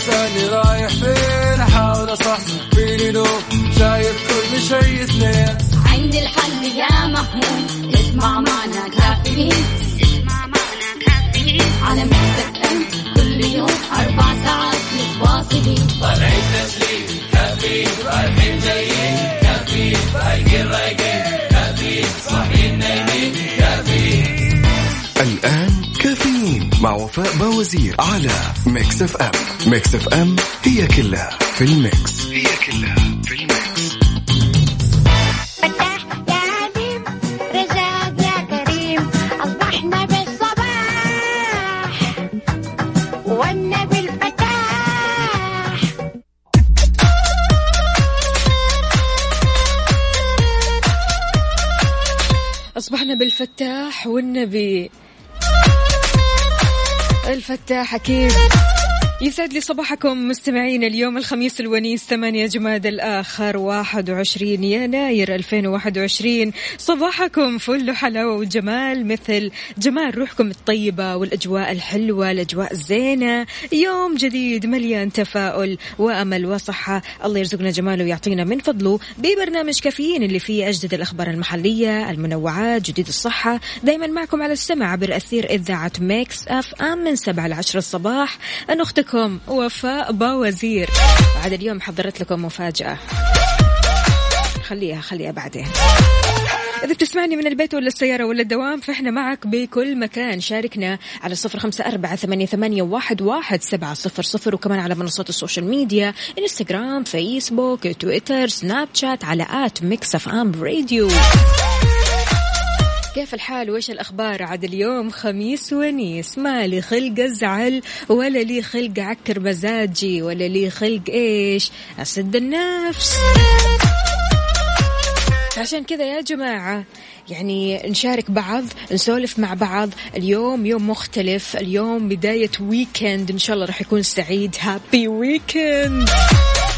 تسألني رايح فين؟ أحاول أصحصح فيني لو شايف كل شيء اثنين. عندي الحل يا محمود. اسمع معنا كافيين. اسمع معنا كافيين. على مكتب كل يوم أربع ساعات متواصلين. طالعين وفاء بوازير على Mix FM. Mix FM هي كلها في ال mix. هي كلها في ال mix. أصبحنا بالفتاح والنبي. الفتاح أكيد يسعد لي صباحكم مستمعين اليوم الخميس الونيس 8 جماد الآخر 21 يناير 2021 صباحكم فل حلاوة وجمال مثل جمال روحكم الطيبة والأجواء الحلوة الأجواء الزينة. يوم جديد مليان تفاؤل وأمل وصحة. الله يرزقنا جماله ويعطينا من فضله ببرنامج كافيين اللي فيه أجدد الأخبار المحلية المنوعات جديد الصحة. دايما معكم على السمع عبر أثير إذاعة Mix FM من 7 ل 10 الصباح. أنا أختكم وفاء باوزير. بعد اليوم حضرت لكم مفاجأة. خليها خليها بعدين. إذا بتسمعني من البيت ولا السيارة ولا الدوام فإحنا معك بكل مكان. شاركنا على صفر خمسة أربعة ثمانية, واحد سبعة صفر صفر وكمان على منصات ال social media إنستغرام فيسبوك تويتر سناب شات على at Mix FM Radio. كيف الحال؟ وإيش الأخبار؟ عاد اليوم خميس ونيس. ما لي خلق أزعل ولا لي خلق أعكر مزاجي ولا لي خلق إيش؟ أسد النفس. عشان كذا يا جماعة يعني نشارك بعض نسولف مع بعض. اليوم يوم مختلف اليوم بداية weekend إن شاء الله راح يكون سعيد. happy weekend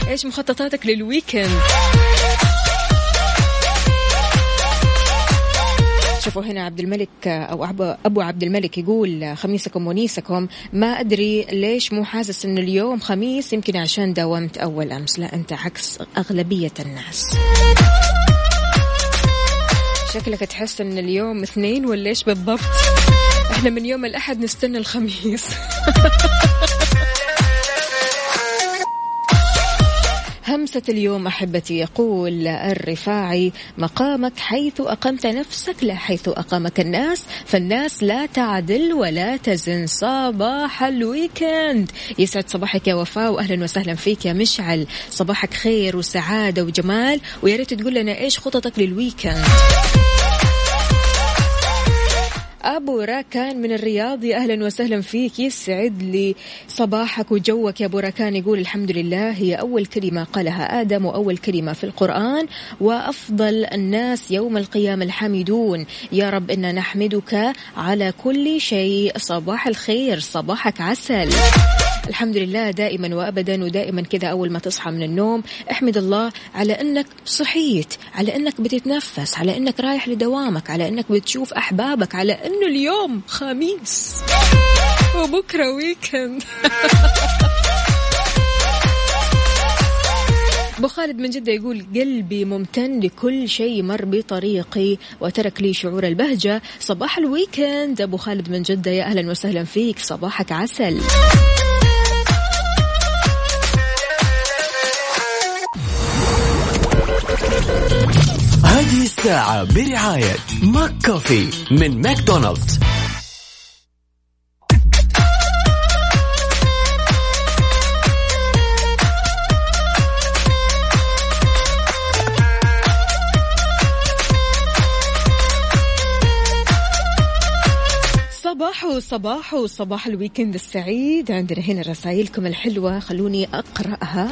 إيش مخططاتك لل weekend شوفوا هنا عبد الملك أو أبو عبد الملك يقول خميسكم ونيسكم. ما أدري ليش مو حاسس إنه اليوم خميس يمكن عشان داومت أول أمس. لا أنت عكس أغلبية الناس. شكلك تحس إن اليوم اثنين ولا إيش بالضبط؟ إحنا من يوم الأحد نستنى الخميس. همسة اليوم أحبتي يقول الرفاعي مقامك حيث أقمت نفسك لا حيث أقامك الناس فالناس لا تعدل ولا تزن. صباح ال weekend. يسعد صباحك يا وفاء وأهلا وسهلا فيك يا مشعل. صباحك خير وسعادة وجمال ويا ريت تقول لنا إيش خططك لل weekend. أبو راكان من الرياض. يا أهلا وسهلا فيك. يسعد لي صباحك وجوك يا أبو راكان. يقول الحمد لله. هي أول كلمة قالها آدم وأول كلمة في القرآن. وأفضل الناس يوم القيامة الحامدون. يا رب إنا نحمدك على كل شيء. صباح الخير. صباحك عسل. الحمد لله دائما وابدا ودائما كذا أول ما تصحى من النوم احمد الله على إنك صحيت على إنك بتتنفس على إنك رايح لدوامك على إنك بتشوف أحبابك على إنه اليوم خميس. وبكرة ويكند أبو خالد من جدة يقول قلبي ممتن لكل شيء مر بطريقي وترك لي شعور البهجة. صباح ال weekend أبو خالد من جدة يا أهلا وسهلا فيك. صباحك عسل. الساعة برعاية McCoffee من ماكدونالدز. صباحو صباحو صباح الويكند السعيد. عندنا هنا رسائلكم الحلوة خلوني أقرأها.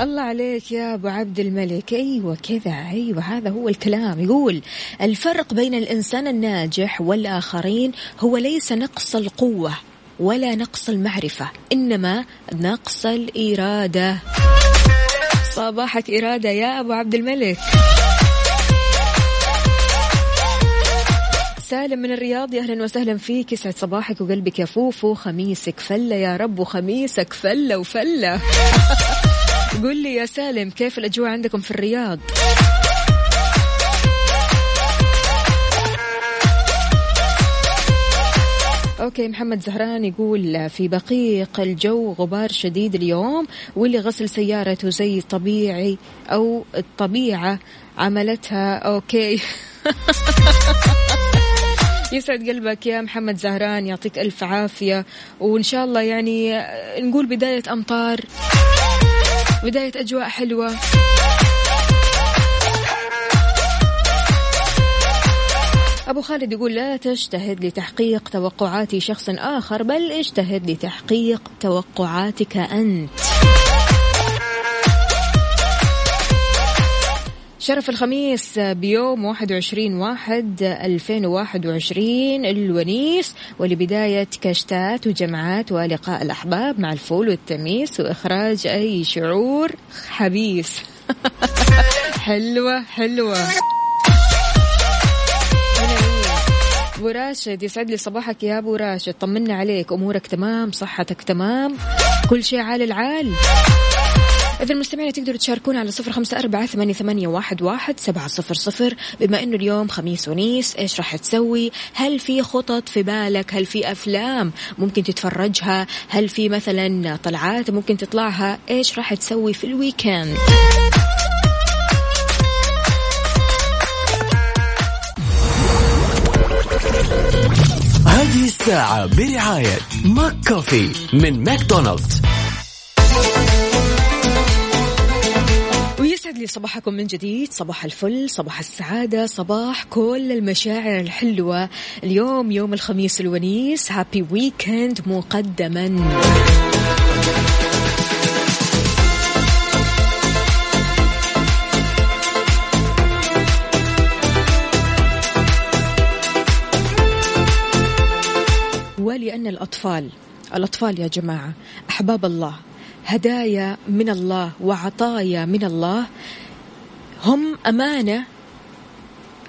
الله عليك يا أبو عبد الملك. أيوه كذا أيوه هذا هو الكلام. يقول الفرق بين الإنسان الناجح والآخرين هو ليس نقص القوة ولا نقص المعرفة إنما نقص الإرادة. صباحك إرادة يا أبو عبد الملك. سالم من الرياض يا أهلا وسهلا فيك. يسعد صباحك وقلبك يا فوفو. خميسك فلة يا رب وخميسك فلة وفلة. قل لي يا سالم كيف الأجواء عندكم في الرياض؟ okay محمد زهران يقول في بقيق الجو غبار شديد اليوم واللي غسل سيارته زي طبيعي أو الطبيعة عملتها. أوكي. يسعد قلبك يا محمد زهران يعطيك ألف عافية وإن شاء الله يعني نقول بداية أمطار. بداية أجواء حلوة. أبو خالد يقول لا تجتهد لتحقيق توقعات شخص آخر بل اجتهد لتحقيق توقعاتك أنت. شرف الخميس بيوم 21 واحد 2021 الونيس ولبداية كشتات وجمعات ولقاء الأحباب مع الفول والتميس وإخراج أي شعور حبيس. حلوة حلوة. ابو راشد يسعد لي صباحك يا أبو راشد. طمنا عليك أمورك تمام صحتك تمام كل شيء عال العال. إذا المستمعين تقدروا تشاركونا على صفر خمسة أربعة ثمانية, واحد سبعة صفر صفر. بما إنه اليوم خميس ونيس إيش راح تسوي؟ هل في خطط في بالك؟ هل في أفلام ممكن تتفرجها؟ هل في مثلا طلعات ممكن تطلعها؟ إيش راح تسوي في الويكند؟ هذه الساعة برعاية McCoffee من ماكدونالدز. ويسعد لي صباحكم من جديد. صباح الفل صباح السعادة صباح كل المشاعر الحلوة. اليوم يوم الخميس الونيس. happy weekend مقدما. ولأن الأطفال الأطفال يا جماعة أحباب الله. هدايا من الله وعطايا من الله هم أمانة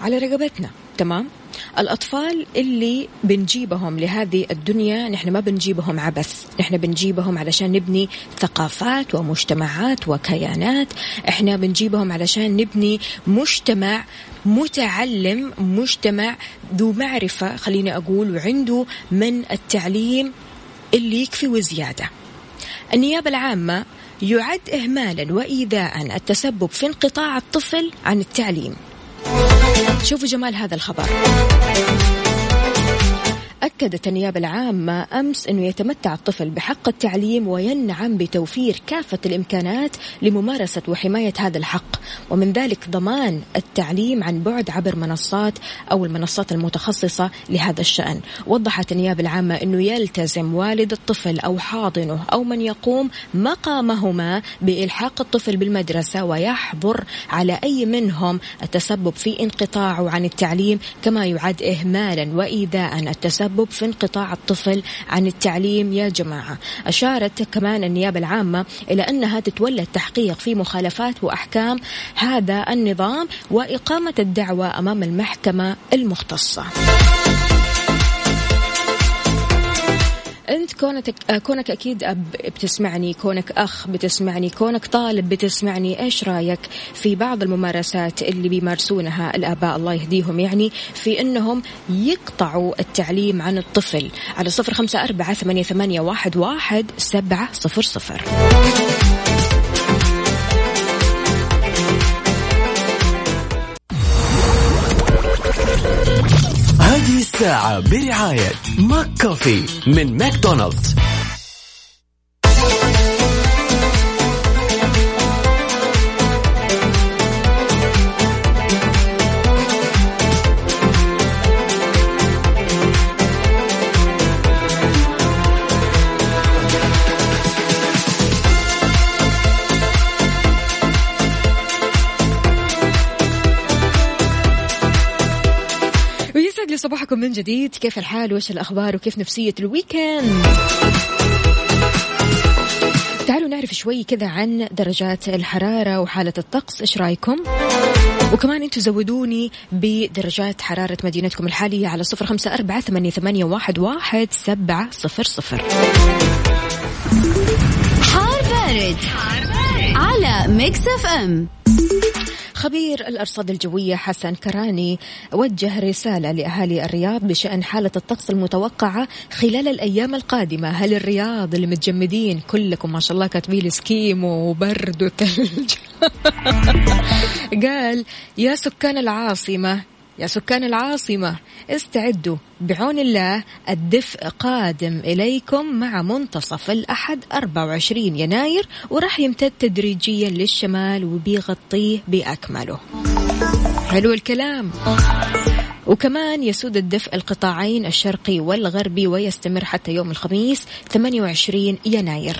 على رقبتنا تمام؟ الأطفال اللي بنجيبهم لهذه الدنيا نحن ما بنجيبهم عبث نحن بنجيبهم علشان نبني ثقافات ومجتمعات وكيانات إحنا بنجيبهم علشان نبني مجتمع متعلم مجتمع ذو معرفة خليني أقول وعنده من التعليم اللي يكفي وزيادة. النيابة العامة يعد إهمالا وإيذاء التسبب في انقطاع الطفل عن التعليم. شوفوا جمال هذا الخبر. أكدت النيابة العامة أمس أنه يتمتع الطفل بحق التعليم وينعم بتوفير كافة الإمكانات لممارسة وحماية هذا الحق. ومن ذلك ضمان التعليم عن بعد عبر منصات أو المنصات المتخصصة لهذا الشأن. وضحت النيابة العامة أنه يلتزم والد الطفل أو حاضنه أو من يقوم مقامهما بإلحاق الطفل بالمدرسة ويحظر على أي منهم التسبب في انقطاعه عن التعليم كما يعد إهمالا وإيذاء التسبب في انقطاع الطفل عن التعليم يا جماعة. أشارت كمان النيابة العامة إلى أنها تتولى التحقيق في مخالفات وأحكام هذا النظام وإقامة الدعوة أمام المحكمة المختصة. أنت كونك كونك أكيد أب بتسمعني كونك أخ بتسمعني كونك طالب بتسمعني إيش رأيك في بعض الممارسات اللي بيمارسونها الآباء الله يهديهم؟ يعني في إنهم يقطعوا التعليم عن الطفل على صفر خمسة أربعة ثمانية, ثمانية واحد, واحد سبعة صفر صفر. الساعة برعاية McCoffee من ماكدونالدز. صباحكم من جديد. كيف الحال؟ وش الأخبار؟ وكيف نفسية ال weekend؟ تعالوا نعرف شوي كذا عن درجات الحرارة وحالة الطقس. إيش رأيكم؟ وكمان أنتم زودوني بدرجات حرارة مدينتكم الحالية على صفر خمسة أربعة ثمانية, واحد, واحد سبعة صفر صفر. حار بارد. على Mix FM. خبير الأرصاد الجوية حسن كراني وجه رسالة لأهالي الرياض بشأن حالة الطقس المتوقعة خلال الأيام القادمة. هل الرياض اللي متجمدين كلكم ما شاء الله كاتبين سكيمو وبرد وثلج قال يا سكان العاصمة يا سكان العاصمة استعدوا. بعون الله الدفء قادم إليكم مع منتصف الأحد 24 يناير وراح يمتد تدريجيا للشمال وبيغطيه بأكمله. حلو الكلام. وكمان يسود الدفء القطاعين الشرقي والغربي ويستمر حتى يوم الخميس 28 يناير.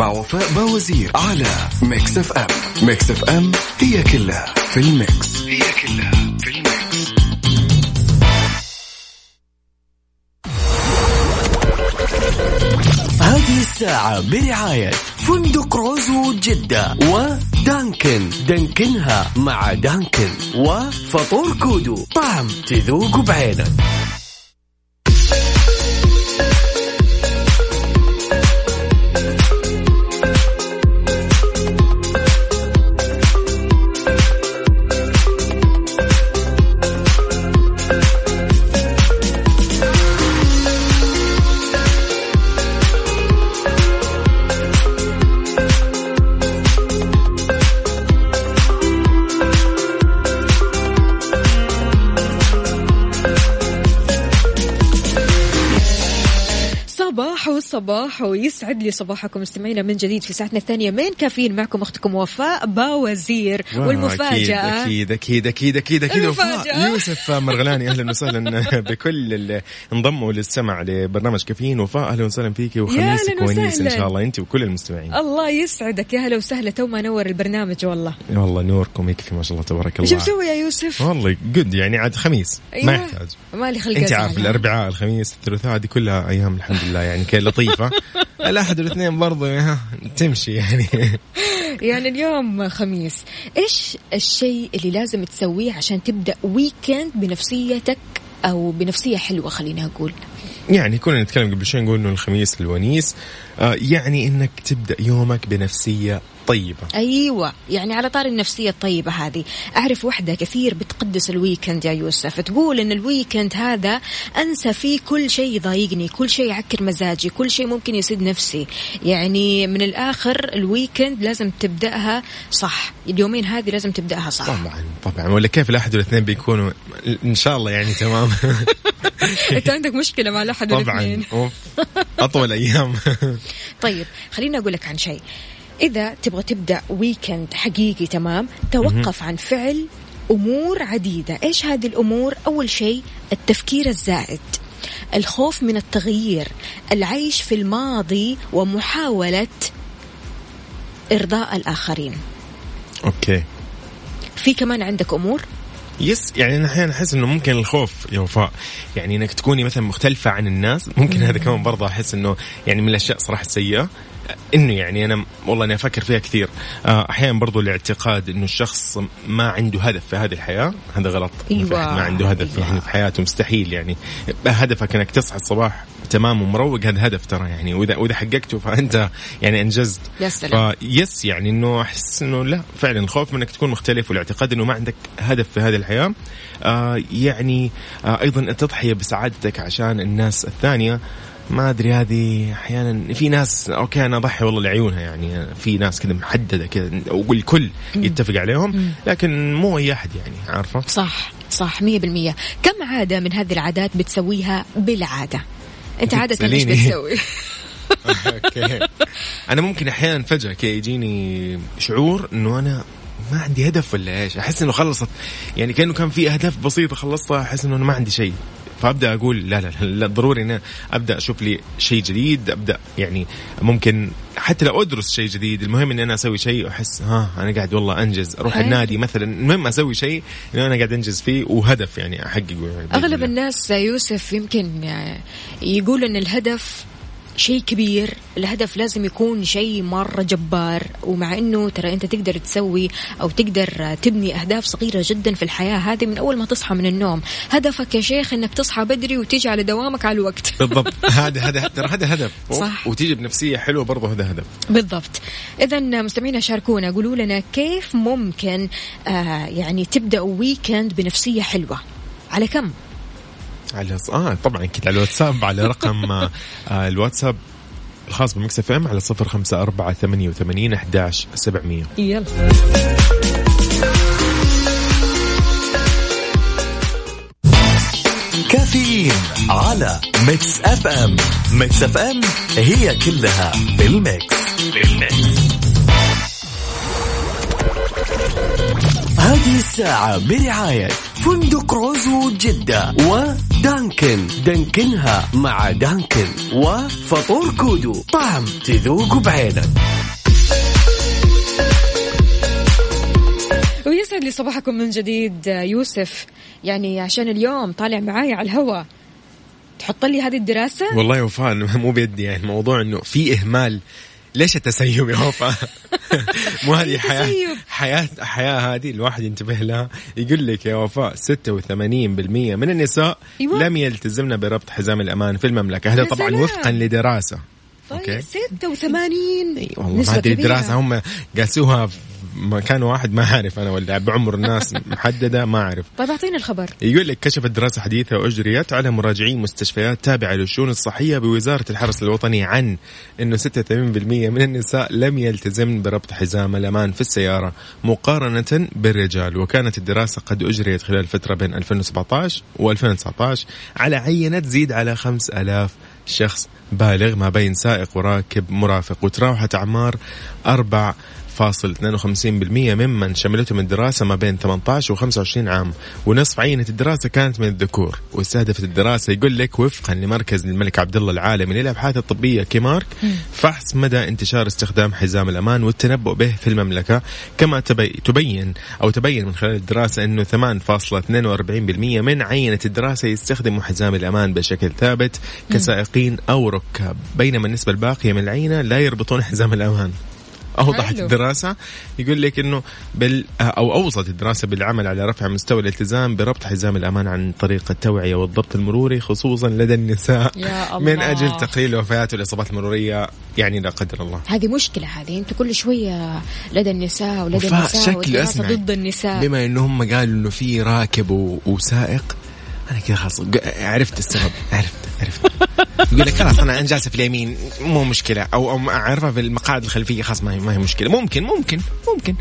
مع وفاء باوزير على Mix FM Mix FM هي كلها في ال mix. هي كلها في ال mix. هذه الساعة برعاية فندق روزو جدة ودانكن. دانكنها مع دانكن وفطور كودو. طعم تذوق بعينك. صباح صباح ويسعد لي صباحكم مستمعينا من جديد في ساعتنا الثانية من كافيين معكم أختكم وفاء باوزير والمفاجأة. أكيد أكيد أكيد أكيد أكيد وفاء. يوسف مرغلاني أهلا وسهلا بكل اللي انضموا للسمع لبرنامج كافيين. وفاء أهلا وسهلا فيكي وخميسك أهلاً ونيس وسهلاً. شاء الله أنت وكل المستمعين. الله يسعدك. يا هلا وسهلا. تو ما نور البرنامج والله. والله نوركم يكفي ما شاء الله تبارك الله. شو مسوي يا يوسف؟ والله good يعني عاد خميس. ما يحتاج. مالي خلق أزعل. عارف الأربعاء الخميس الثلاثاء دي كلها أيام الحمد لله. يعني كي لطيفة. الأحد والإثنين برضه ها، تمشي يعني. يعني اليوم خميس. إيش الشيء اللي لازم تسويه عشان تبدأ ويكند بنفسيتك أو بنفسية حلوة خلينا أقول؟ يعني كنا نتكلم قبل شوي نقول إنه الخميس الونيس. آه يعني إنك تبدأ يومك بنفسية طيبة. أيوه يعني على طار النفسية الطيبة هذه. أعرف وحدة كثير بتقدس ال weekend يا يوسف. تقول إن ال weekend هذا أنسى فيه كل شيء يضايقني كل شيء يعكر مزاجي كل شيء ممكن يسد نفسي. يعني من الآخر ال weekend لازم تبدأها صح. اليومين هذه لازم تبدأها صح. طبعا طبعا. ولا كيف الأحد والاثنين بيكونوا؟ إن شاء الله يعني تمام. أنت عندك مشكلة مع طبعا. والاثنين. أوف. أطول أيام. طيب خليني أقول لك عن شيء. إذا تبغى تبدأ weekend حقيقي تمام؟ توقف عن فعل أمور عديدة. إيش هذه الأمور؟ أول شيء التفكير الزائد الخوف من التغيير العيش في الماضي ومحاولة إرضاء الآخرين. okay. في كمان عندك أمور؟ yes يعني انا أحيانا أحس إنه ممكن الخوف يا وفاء يعني إنك تكوني مثلا مختلفة عن الناس. ممكن هذا كمان برضه أحس إنه يعني من الأشياء صراحة السيئة. إنه يعني أنا والله اني أفكر فيها كثير. آه، أحيانا برضو الاعتقاد إنه الشخص ما عنده هدف في هذه الحياة هذا غلط. أحد ما عنده هدف أيوة. يعني في حياته مستحيل يعني. هدفك إنك تصحى الصباح تمام ومروق هذا هدف ترى يعني. واذا وإذا حققته فأنت يعني أنجزت. يا سلام. فيس يعني إنه أحس إنه لا فعلا الخوف من إنك تكون مختلف والاعتقاد إنه ما عندك هدف في هذه الحياة. آه يعني آه أيضا التضحيه بسعادتك عشان الناس الثانية. ما أدري هذه أحيانا في ناس okay أنا أضحي والله لعيونها يعني في ناس كذا محددة كذا والكل يتفق عليهم لكن مو أي أحد يعني عارفة؟ صح صح مية بالمية. كم عادة من هذه العادات بتسويها بالعادة؟ أنت عادة إيش. بتسوي؟ okay. أنا ممكن أحيانا فجأة كذا يجيني شعور إنه أنا ما عندي هدف ولا إيش؟ أحس إنه خلصت. يعني كأنه كان في أهداف بسيطة خلصتها أحس إنه أنا ما عندي شيء. فأبدأ أقول لا لا لا, ضروري اني أبدأ أشوف لي شيء جديد أبدأ يعني ممكن حتى لو أدرس شيء جديد المهم إني أنا أسوي شيء وأحس ها أنا قاعد والله أنجز أروح حلو. النادي مثلا المهم أسوي شيء إنه أنا قاعد أنجز فيه وهدف يعني أحققه يعني أغلب الله. الناس يوسف يمكن يقول إن الهدف شيء كبير. الهدف لازم يكون شيء مرة جبار. ومع إنه ترى أنت تقدر تسوي أو تقدر تبني أهداف صغيرة جدا في الحياة هذه من أول ما تصحى من النوم. هدفك يا شيخ إنك تصحى بدري وتيجي على دوامك على الوقت. بالضبط. هذا هذا ترى هذا هدف. صح. وتيجي بنفسية حلوة برضه هذا هدف. بالضبط. اذا مستمعينا شاركونا قولوا لنا كيف ممكن آه يعني تبداوا weekend بنفسية حلوة؟ على كم؟ على آه طبعا أكيد على الواتساب على رقم آه الواتساب الخاص ب Mix FM على صفر خمسة أربعة ثمانية وثمانين أحداش سبعمية. يلا. كافيين على Mix FM. Mix FM هي كلها في ال mix في ال mix. هذه الساعة برعاية فندق روزو جدة ودانكن. دانكنها مع دانكن وفطور كودو. طعم تذوق بعينك. ويسعد لي صباحكم من جديد يوسف. يعني عشان اليوم طالع معاي على الهواء تحط لي هذه الدراسة؟ والله وفاء مو بيدي يعني الموضوع إنه في إهمال ليش التسيب يا وفاء؟ مو هذه حياة؟ حياة حياة هذه الواحد ينتبه لها يقول لك يا وفاء 86% من النساء أيوة. لم يلتزمن بربط حزام الأمان في المملكة هذا طبعا. وفقا لدراسة طيب أوكي. 86 أي والله نسبة ما ادري كبيرة. دراسة هم قاسوها مكان واحد ما اعرف أنا ولا بعمر الناس محددة ما أعرف. طيب اعطينا الخبر. يقول لك كشفت دراسة حديثة وأجريت على مراجعين مستشفيات تابعة للشؤون الصحية بوزارة الحرس الوطني عن أنه 86% من النساء لم يلتزمن بربط حزام الأمان في السيارة مقارنة بالرجال. وكانت الدراسة قد أجريت خلال فترة بين 2017 و2019 على عينة تزيد على 5000 شخص بالغ ما بين سائق وراكب مرافق. وتراوحت أعمار أربع فاصل 52% ممن شملتهم الدراسة ما بين 18 و 25 عام ونصف عينة الدراسة كانت من الذكور. واستهدفت الدراسة يقول لك وفقا لمركز الملك عبد الله العالمي للأبحاث الطبية كيمارك فحص مدى انتشار استخدام حزام الأمان والتنبؤ به في المملكة كما تبي تبين أو تبين من خلال الدراسة أنه 8.42% من عينة الدراسة يستخدموا حزام الأمان بشكل ثابت كسائقين أو ركاب. بينما النسبة الباقية من العينة لا يربطون حزام الأمان. أوضحت حلو. الدراسة يقول لك إنه بال أو أوصت الدراسة بالعمل على رفع مستوى الالتزام بربط حزام الأمان عن طريق التوعية والضبط المروري خصوصا لدى النساء يا الله. من أجل تقليل الوفيات والاصابات المرورية يعني لا قدر الله هذه مشكلة هذه أنتوا كل شوية لدى النساء ولدى النساء ضد النساء بما انه هم قالوا إنه في راكب. وسائق أنا كذا خلاص عرفت السبب عرفت عرفت. يقول لك خلاص أنا جالسة في اليمين مو مشكلة. أو أو أعرفها في المقاعد الخلفية خلاص ما هي ما هي مشكلة. ممكن ممكن ممكن.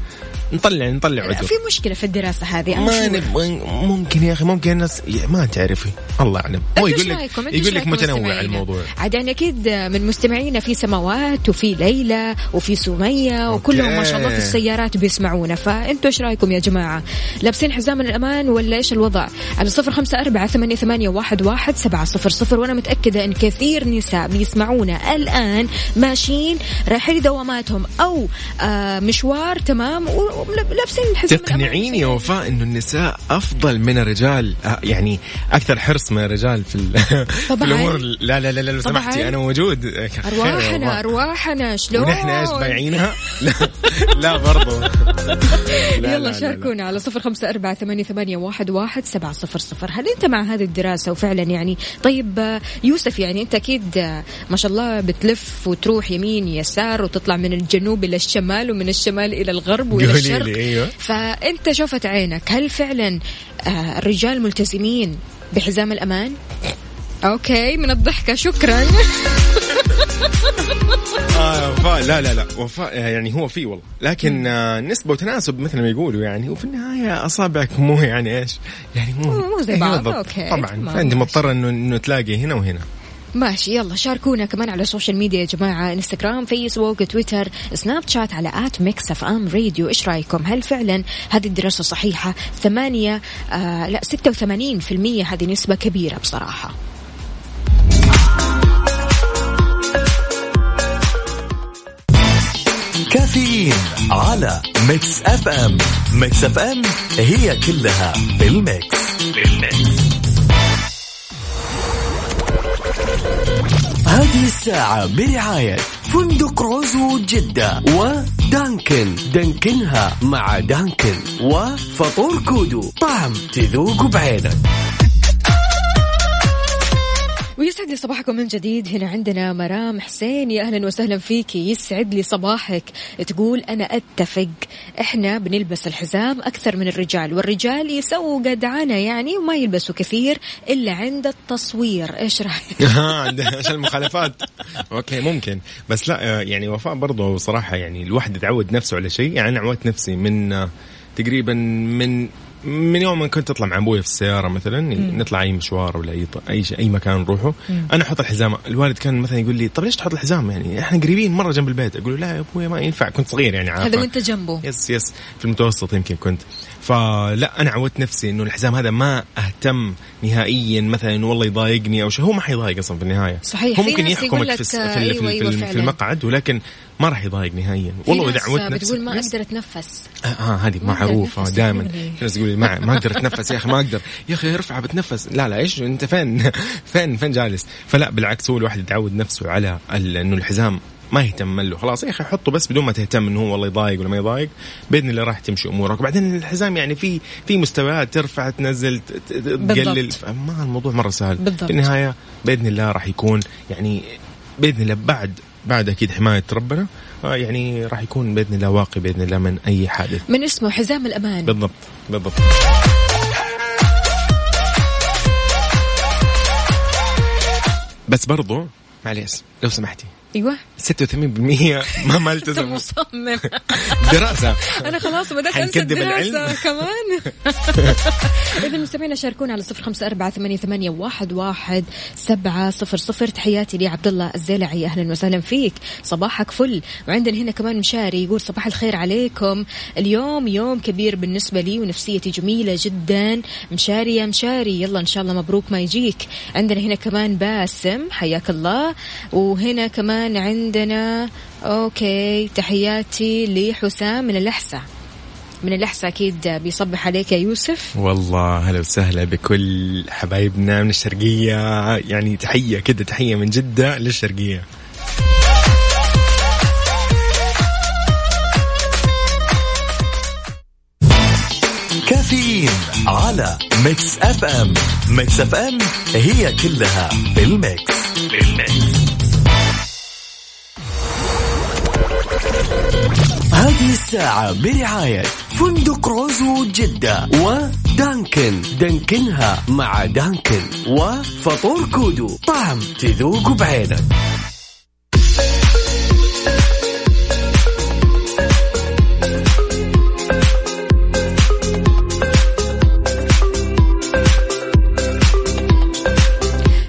نطلع نطلع عذر في مشكلة في الدراسة هذه ما أنا نبغى ممكن يا أخي ممكن الناس ما تعرفي. الله أعلم. هو يقول لك يقول لك متنوع؟ الموضوع. عاد يعني أكيد من مستمعينا في سماوات وفي ليلى وفي سمية وكلهم ما شاء الله في السيارات بيسمعونا. فأنتوا إيش رأيكم يا جماعة؟ لابسين حزام الأمان ولا إيش الوضع؟ على صفر خمسة أربعة ثمانية, ثمانية واحد, واحد سبعة صفر صفر وأنا متأكدة إن كثير نساء بيسمعونا الآن ماشيين رايحين دواماتهم أو آه مشوار تمام ولابسين حزام الأمان. تقنعيني يا وفاء إنه النساء أفضل من الرجال آه، يعني أكثر حرص من الرجال في, في طبعاً. الأمور لا لا لا لا لو. سمحتي أنا موجود وفاء. أرواحنا شلون؟ ونحن إيش بايعينها؟ لا, لا برضو لا، يلا لا، شاركونا على صفر خمسة أربعة ثمانية, ثمانية واحد, واحد سبعة صفر صفر هل أنت مع هذه الدراسة وفعلا يعني طيب آه، يوسف يعني أنت أكيد آه، ما شاء الله بتلف وتروح يمين يسار وتطلع من الجنوب إلى الشمال ومن الشمال إلى الغرب وإلى قولي الشرق أيوة. فأنت شوفت عينك هل فعلا آه، الرجال ملتزمين بحزام الأمان؟ أوكي من الضحكة شكرا. آه وفاء لا لا لا. وفاء يعني هو في والله. لكن آه نسبة وتناسب مثل ما يقولوا يعني. وفي النهاية أصابعك مو يعني إيش؟ يعني مو مو زي إيه بعض،. okay. طبعا ما فأنت ماشي. مضطر إنه إنه تلاقي هنا وهنا. ماشي يلا شاركونا كمان على ال social media يا جماعة. Instagram Facebook Twitter Snapchat على at Mix FM Radio إيش رأيكم؟ هل فعلا هذه الدراسة صحيحة؟ ثمانية آه لا ستة وثمانين في المية هذه نسبة كبيرة بصراحة. كافيين على Mix FM Mix FM هي كلها بال mix بال mix هذه الساعة برعاية فندق روزو جدة و Dunkin. دانكنها مع Dunkin وفطور كودو. طعم تذوق بعينك. ويسعد لي صباحكم من جديد. هنا عندنا مرام حسين. يا أهلا وسهلا فيكي يسعد لي صباحك. تقول أنا أتفق. إحنا بنلبس الحزام أكثر من الرجال والرجال يسووا جدعنه يعني وما يلبسوا كثير إلا عند التصوير. إيش رأيك؟ عشان المخالفات. okay ممكن. بس لا يعني وفاء برضه صراحة يعني الواحد يتعود نفسه على شيء. يعني أنا عودت نفسي من آه، تقريبا من من يوم ما كنت أطلع مع أبوي في السيارة مثلا نطلع أي مشوار ولا أي أي شيء أي مكان نروحه. أنا أحط الحزام الوالد كان مثلا يقول لي طب ليش تحط الحزام؟ يعني إحنا قريبين مرة جنب البيت. أقول له لا يا أبوي ما ينفع كنت صغير يعني عارفة. هذا وأنت جنبه. yes yes في المتوسط يمكن كنت. فلا أنا عودت نفسي إنه الحزام هذا ما أهتم نهائيا مثلا والله يضايقني أو شيء. هو ما حيضايق أصلا في النهاية. صحيح، هو ممكن يحكمك في في, في, أيوة، في, أيوة في فعلاً. المقعد ولكن ما راح يضايق نهائيا. والله إذا عودت نفسي بتقول ما. أقدر أتنفس. آه آه، هذه معروفة دائما؟ في ناس تقول ما ما أقدر أتنفس يا أخي ما أقدر. يا أخي ارفع بتنفس. لا لا إيش أنت فين؟ فين فين جالس؟ فلا بالعكس هو الواحد يتعود نفسه على إنه الحزام ما يهتم له. خلاص يا أخي حطه بس بدون ما تهتم إنه هو والله يضايق ولا ما يضايق. بإذن الله راح تمشي أمورك. وبعدين الحزام يعني في في مستويات ترفع تنزل تقلل. ما الموضوع مرة سهل. بالضبط. في النهاية بإذن الله راح يكون يعني بإذن الله بعد بعد أكيد حماية ربنا. آه يعني راح يكون بإذن الله واقي بإذن الله من أي حادث. من اسمه حزام الأمان. بالضبط بالضبط. بس برضو معليش. لو سمحتي. إيوه. 86% ما ما التزم مصمم. دراسة. أنا خلاص بدأت أنسى الدراسة. كمان. اذا مستمعينا شاركونا على صفر خمسة أربعة ثمانية, ثمانية واحد, واحد سبعه صفر صفر. تحياتي لي عبد الله الزيلعي أهلا وسهلا فيك. صباحك فل. وعندنا هنا كمان مشاري يقول صباح الخير عليكم. اليوم يوم كبير بالنسبة لي ونفسيتي جميلة جدا. مشاري يا مشاري يلا إن شاء الله مبروك ما يجيك. عندنا هنا كمان باسم حياك الله. وهنا كمان عندنا أوكي تحياتي لحسام من الأحساء. من الأحساء أكيد بيصبح عليك يا يوسف. والله هلا وسهلا بكل حبايبنا من الشرقية. يعني تحية كده تحية من جدة للشرقية. كافيين على Mix FM. Mix FM هي كلها بال mix. بال mix. هذه الساعة برعاية فندق روزو جدة و Dunkin. دانكنها مع Dunkin وفطور كودو. طعم تذوق بعينك.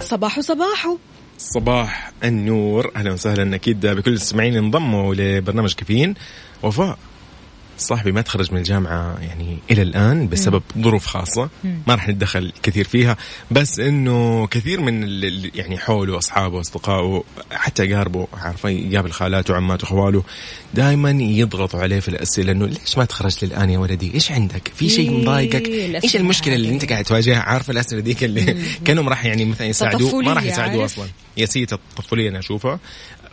صباحو صباحو صباح النور. أهلا وسهلا أكيد بكل المستمعين. انضموا لبرنامج كافيين. وفاء. صاحبي ما تخرج من الجامعة يعني إلى الآن بسبب ظروف خاصة. ما راح نتدخل كثير فيها. بس إنه كثير من يعني حوله أصحابه وأصدقائه حتى أقاربه عارفة يقابل خالاته وعماته وخواله دائما يضغطوا عليه في الأسئلة إنه ليش ما تخرجت للآن يا ولدي؟ إيش عندك؟ في شيء إيه، مضايقك؟ الأسئلة إيش المشكلة اللي. أنت قاعد تواجهها؟ عارفة الأسئلة ديك اللي كأنهم راح يعني مثلا يساعدوه. ما راح يساعدوه عارف؟ أصلا. ياسية الطفولية أنا أشوفها.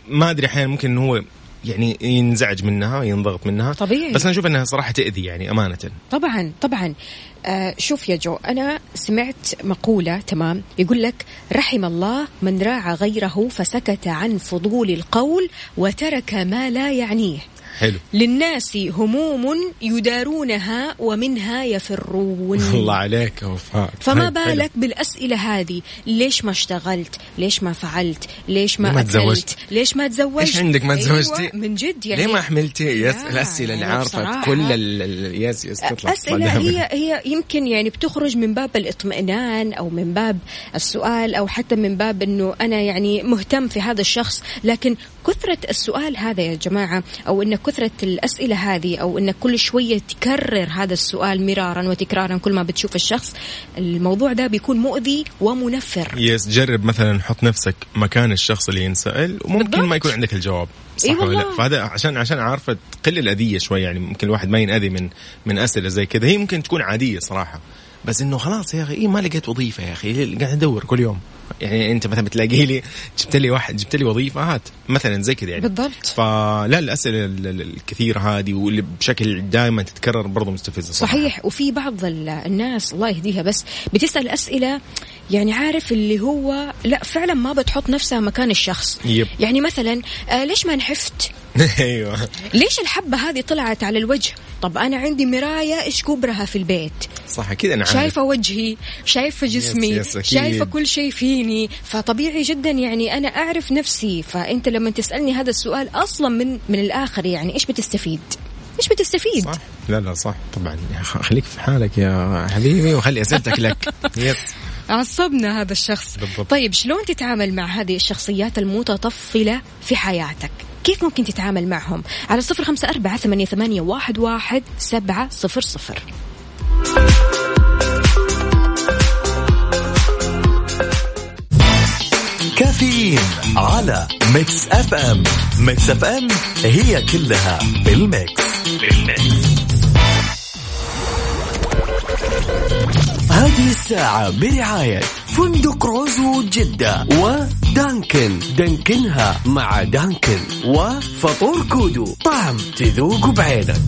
ما أدري أحيانا ممكن إنه هو يعني ينزعج منها ينضغط منها. طبيعي. بس أنا أشوف إنها صراحة تأذي يعني أمانة. طبعا طبعا. آه شوف يا جو أنا سمعت مقولة تمام يقول لك رحم الله من راعى غيره فسكت عن فضول القول وترك ما لا يعنيه. حلو. للناس هموم يدارونها ومنها يفرون. الله عليك وفاء. فما طيب،. بالك بالأسئلة هذه؟ ليش ما اشتغلت؟ ليش ما فعلت؟ ليش ما, ما تزوجت؟ ليش ما تزوجت؟ إيش عندك ما أيوة تزوجتي؟ من جد يعني. ليه ما حملتي؟ yes لا، الاسئله اللي يعني عارفه كل ال- ال- yes yes تطلع. دائماً. هي هي يمكن يعني بتخرج من باب الاطمئنان أو من باب السؤال أو حتى من باب إنه أنا يعني مهتم في هذا الشخص لكن كثرة السؤال هذا يا جماعة أو إن كثرة الأسئلة هذه أو إنك كل شوية تكرر هذا السؤال مرارا وتكرارا كل ما بتشوف الشخص الموضوع ده بيكون مؤذي ومنفر. يس جرب مثلا حط نفسك مكان الشخص اللي ينسأل وممكن بالضبط. ما يكون عندك الجواب. صح إي ولا لا. فهذا عشان عشان عارفة تقلل الأذية شوي يعني ممكن الواحد ما ينأذي من من أسئلة زي كذا. هي ممكن تكون عادية صراحة. بس إنه خلاص يا أخي إيه ما لقيت وظيفة يا أخي قاعد أدور كل يوم. يعني انت مثلا بتلاقي لي جبت لي واحد جبت لي وظيفة هات مثلا زي كذا يعني بالضبط. فلا الاسئله ال- ال- الكثيره هذه واللي بشكل دائما تتكرر برضه مستفزة صراحة صحيح وفي بعض ال- الناس الله يهديها بس بتسأل أسئلة يعني عارف اللي هو لا فعلا ما بتحط نفسها مكان الشخص يب. يعني مثلا آه ليش ما نحفت أيوه. ليش الحبة هذه طلعت على الوجه؟ طب أنا عندي مراية إيش كبرها في البيت؟ صح كذا أنا عارف. شايفة وجهي شايفة جسمي يس، أكيد. شايفة كل شيء فيني فطبيعي جدا يعني أنا أعرف نفسي. فأنت لما تسألني هذا السؤال أصلا من من الآخر يعني إيش بتستفيد؟ إيش بتستفيد؟ صح. لا لا صح. طبعا خليك في حالك يا حبيبي وخلي أسئلتك لك. يس عصبنا هذا الشخص. بالضبط. طيب شلون تتعامل مع هذه الشخصيات المتطفلة في حياتك؟ كيف ممكن تتعامل معهم؟ على صفر خمسة أربعة ثمانية, ثمانية واحد, واحد سبعة صفر صفر. كافيين على Mix FM. Mix FM هي كلها بال mix. بال mix. هذه الساعة برعاية فندق روزو جدة و Dunkin. دانكنها مع Dunkin وفطور كودو. طعم تذوق بعينك.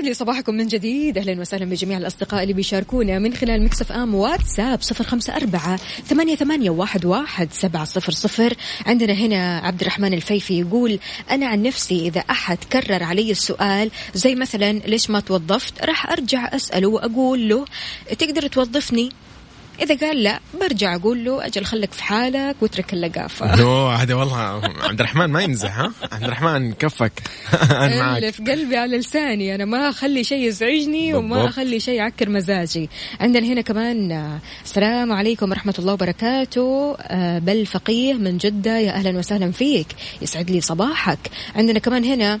ويسعد لي صباحكم من جديد. أهلا وسهلا بجميع الأصدقاء اللي بيشاركونا من خلال Mix FM WhatsApp صفر خمسة أربعة ثمانية, ثمانية واحد, واحد سبعة صفر صفر. عندنا هنا عبد الرحمن الفيفي يقول أنا عن نفسي إذا أحد كرر علي السؤال زي مثلا ليش ما توظفت راح أرجع أسأله وأقول له تقدر توظفني؟ إذا قال لا برجع أقول له أجل خلك في حالك واترك اللقافة. أوه هذا والله عبد الرحمن ما يمزح ها؟ عبد الرحمن كفك. أنا اللي معك في قلبي على لساني أنا ما أخلي شيء يزعجني وما. أخلي شيء يعكر مزاجي. عندنا هنا كمان السلام عليكم ورحمة الله وبركاته. آه، بل فقيه من جدة يا أهلا وسهلا فيك. يسعد لي صباحك. عندنا كمان هنا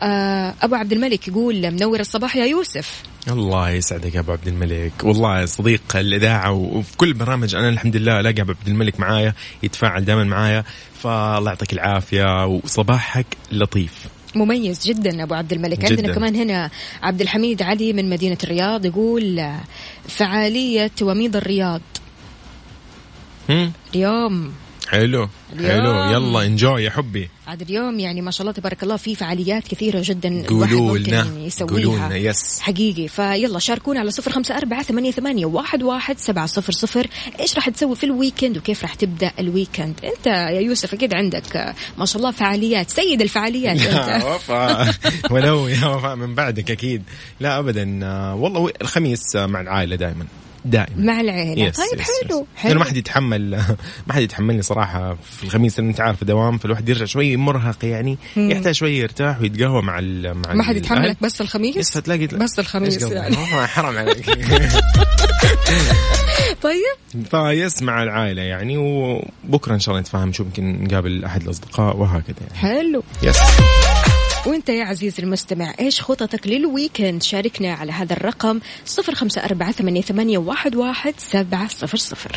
أبو عبد الملك يقول منور الصباح يا يوسف. الله يسعدك يا أبو عبد الملك. والله صديق الإذاعة وفي كل برامج أنا الحمد لله ألاقي أبو عبد الملك معايا يتفاعل دائما معايا فالله يعطيك العافية وصباحك لطيف. مميز جدا أبو عبد الملك. جداً. عندنا كمان هنا عبد الحميد علي من مدينة الرياض يقول آه، فعالية وميض الرياض. هم؟ اليوم حلو. اليوم. حلو. يلا enjoy يا حبي. عاد اليوم يعني ما شاء الله تبارك الله في فعاليات كثيرة جدا قولوا لنا. يسويها قولوا لنا yes حقيقي. فيلا شاركونا على صفر خمسة أربعة ثمانية, ثمانية واحد, واحد سبعة صفر صفر. إيش راح تسوي في ال weekend وكيف راح تبدأ ال weekend أنت يا يوسف أكيد عندك آه، ما شاء الله فعاليات. سيد الفعاليات يا أنت. وفاء. ولو يا وفاء من بعدك أكيد. لا ابدا. آه، والله الخميس آه، مع العائلة دائما دائما. مع العيلة. yes طيب yes حلو yes. حلو. ما حد يتحمل ما حد يتحملني صراحة في الخميس لأن أنت عارف دوام فالواحد يرجع شوي مرهق يعني. مم. يحتاج شوي يرتاح ويتقهوى مع ال مع ما حد. يتحملك بس الخميس؟ yes فتلاقي بس الخميس؟ يعني. حرام عليك. طيب. ف yes مع العائلة يعني وبكرة إن شاء الله نتفاهم شو يمكن نقابل أحد الأصدقاء وهكذا يعني. حلو. yes. وانت يا عزيزي المستمع إيش خططك لل weekend؟ شاركنا على هذا الرقم صفر خمسة أربعة ثمانية, ثمانية واحد, واحد سبعة صفر صفر.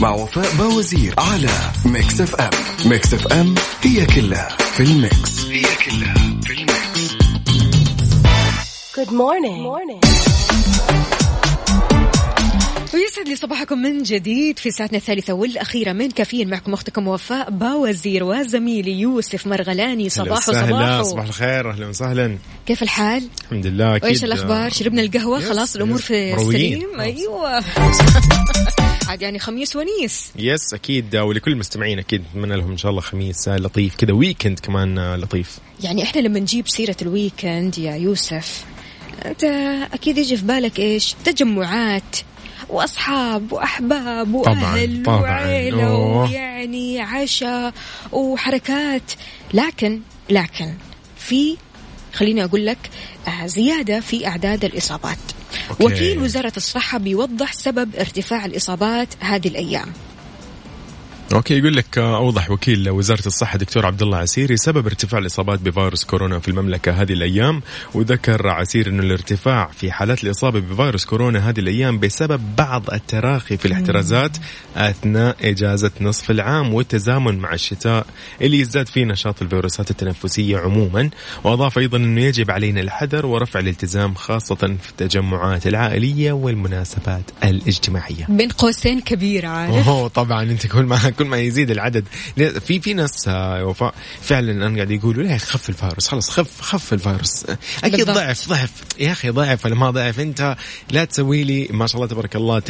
مع وفاء بوازير على Mix FM. Mix FM هي كلها في ال mix. هي كلها في ال mix. Good morning. morning. ويسعد لي صباحكم من جديد في ساعتنا الثالثة والأخيرة من كافيين. معكم أختكم وفاء باوزير وزميلي يوسف مرغلاني. صباح وسهلا، وصباح. صباح الخير. أهلا وسهلا. كيف الحال؟ الحمد لله أكيد. وإيش الأخبار؟ شربنا القهوة؟ yes، خلاص الأمور في. السليم. أيوة. عاد يعني خميس ونيس. yes أكيد. ولكل المستمعين أكيد نتمنى لهم إن شاء الله خميس لطيف كذا weekend كمان لطيف. يعني إحنا لما نجيب سيرة ال weekend يا يوسف أنت أكيد يجي في بالك إيش؟ تجمعات وأصحاب وأحباب وأهل طبعاً. وعيله أوه. ويعني عشاء وحركات. لكن لكن في خليني أقول لك آه، زيادة في أعداد الإصابات. okay. وكيل وزارة الصحة بيوضح سبب ارتفاع الإصابات هذه الأيام okay يقول لك آه، أوضح وكيل وزارة الصحة دكتور عبد الله عسيري سبب ارتفاع الإصابات بفيروس كورونا في المملكة هذه الأيام وذكر عسير انه الارتفاع في حالات الإصابة بفيروس كورونا هذه الأيام بسبب بعض التراخي في الاحترازات أثناء إجازة نصف العام والتزامن مع الشتاء اللي يزداد فيه نشاط الفيروسات التنفسية عموما. وأضاف أيضا إنه يجب علينا الحذر ورفع الالتزام خاصة في التجمعات العائلية والمناسبات الاجتماعية. بين قوسين كبيره عارف؟ طبعا أنت كل ما كل ما يزيد العدد. في في ناس آه، وفاء فعلا أنا قاعد يقولوا لا خف الفيروس خلاص خف خف الفيروس. أكيد بالضبط. ضعف ضعف. يا أخي ضعف. ولا ما ضعف. أنت لا تسوي لي ما شاء الله تبارك الله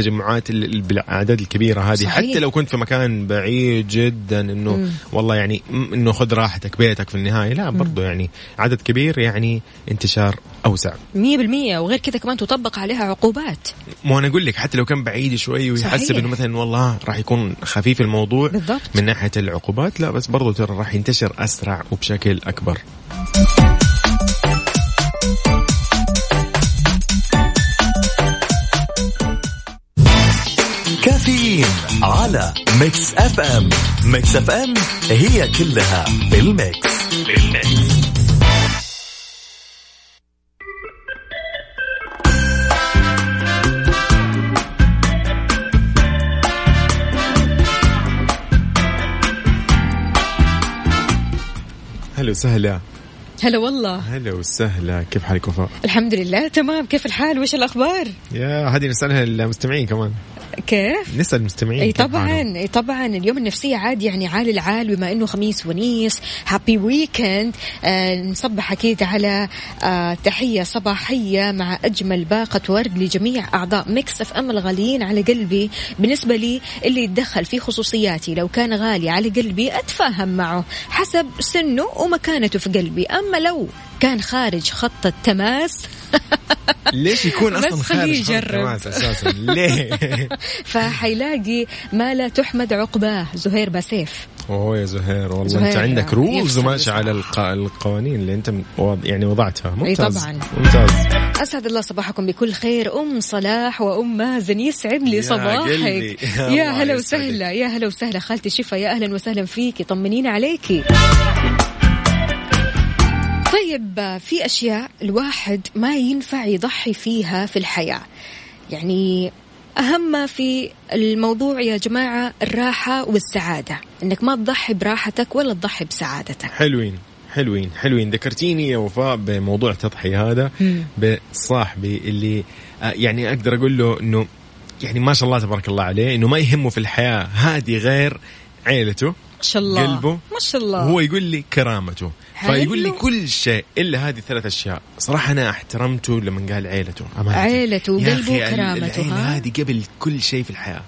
ال- بالأعداد الكبيرة هذه. صحيح. حتى لو كنت في مكان بعيد جدا إنه والله يعني م- إنه خذ راحتك بيتك في النهاية. لا برضو يعني عدد كبير يعني انتشار أوسع. مية بالمية. وغير كذا كمان تطبق عليها عقوبات. مو أنا أقول لك حتى لو كان بعيد شوي ويحسب. إنه مثلا والله راح يكون خفيف الموضوع بالضبط. من ناحية العقوبات لا بس برضو ترى راح ينتشر أسرع وبشكل أكبر. كافيين على ميكس أف أم. ميكس أف أم هي كلها بالميكس بالميكس هلا وسهلا. هلا والله. هلا وسهلا. كيف حالك وفاء؟ الحمد لله تمام. كيف الحال؟ وش الأخبار؟ يا هذه نسألها المستمعين كمان. كيف؟ نسال المستمعين إي طبعا. إي طبعا. اليوم النفسية عاد يعني عال العال بما إنه خميس ونيس. happy weekend آه نصبح أكيد على آه تحية صباحية مع أجمل باقة ورد لجميع أعضاء Mix FM الغاليين على قلبي. بالنسبة لي اللي يتدخل في خصوصياتي لو كان غالي على قلبي أتفاهم معه حسب سنه ومكانته في قلبي. أما لو كان خارج خط التماس ليش يكون بس أصلا خليه خارج يجرب. أساسا ليه؟ فحيلاقي ما لا تحمد عقباه زهير باسيف أوه يا زهير والله زهير انت عندك rules وماشي على. الق... القوانين اللي أنت يعني وضعتها ممتاز طبعاً. ممتاز أسعد الله صباحكم بكل خير أم صلاح وأم مازن يسعد لي صباحك. يا هلا. وسهلا يا هلا وسهلا خالتي شفا يا أهلا وسهلا فيكي طمنينا عليكي طيب في أشياء الواحد ما ينفع يضحي فيها في الحياة. يعني أهم ما في الموضوع يا جماعة الراحة والسعادة. إنك ما تضحي براحتك ولا تضحي بسعادتك. حلوين حلوين حلوين. ذكرتيني يا وفاء بموضوع التضحية هذا. بصاحبي اللي آه، يعني أقدر أقول له إنه يعني ما شاء الله تبارك الله عليه إنه ما يهمه في الحياة هذه غير عيلته ما شاء الله. قلبه ما شاء الله. هو يقول لي كرامته. فيقول لي كل شيء إلا هذه الثلاث أشياء. صراحة أنا احترمته لما قال عيلته. امانه عيلته وقلبه وكرامته،؟ هذه قبل كل شيء في الحياة.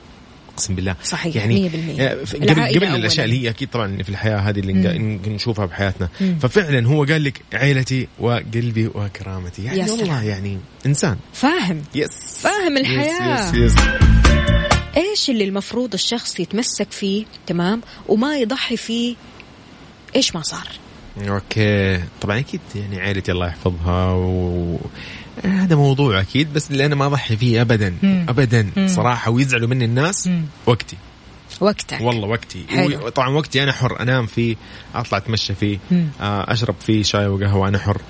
أقسم بالله. صحيح، يعني 100%. آه، قبل قبل. الأشياء اللي هي أكيد طبعا في الحياة هذه اللي نق- نشوفها بحياتنا ففعلا هو قال لك عيلتي وقلبي وكرامتي. يعني والله. يعني إنسان. فاهم. yes. فاهم الحياة. yes yes, yes. إيش اللي المفروض الشخص يتمسك فيه؟ تمام. وما يضحي فيه إيش ما صار؟ أوكي طبعا أكيد يعني عائلتي الله يحفظها و هذا موضوع أكيد بس اللي أنا ما اضحي فيه ابدا مم. ابدا مم. صراحة ويزعلوا مني الناس مم. وقتي وقتك والله وقتي حلو. طبعا وقتي أنا حر أنام فيه أطلع أتمشى فيه مم. آه، أشرب فيه شاي وقهوة أنا حر آه،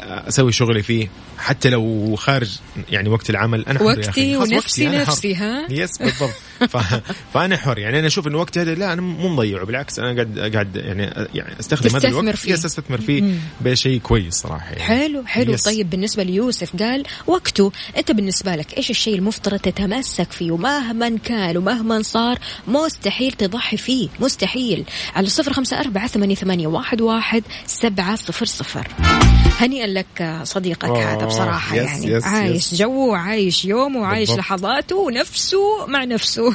أسوي شغلي فيه حتى لو خارج يعني وقت العمل أنا حر وقتي ونفسي حر. نفسي، ها؟ yes بالضبط. فأنا حر يعني أنا أشوف انه وقتي هذا لا أنا مو مضيعه بالعكس أنا قاعد قاعد يعني يعني أستخدم هذا الوقت فيه. yes أستثمر فيه. بشيء كويس صراحة يعني. حلو حلو yes. طيب بالنسبة ليوسف قال وقته أنت بالنسبة لك إيش الشيء المفترض تتمسك فيه ومهما كان ومهما صار مستحيل تضحي فيه مستحيل على صفر خمسة أربعة ثمانية, ثمانية واحد, واحد سبعة صفر صفر لك صديقك هذا بصراحة yes، يعني. yes، عايش yes. جو وعايش يوم وعايش بالضبط. لحظاته ونفسه مع نفسه.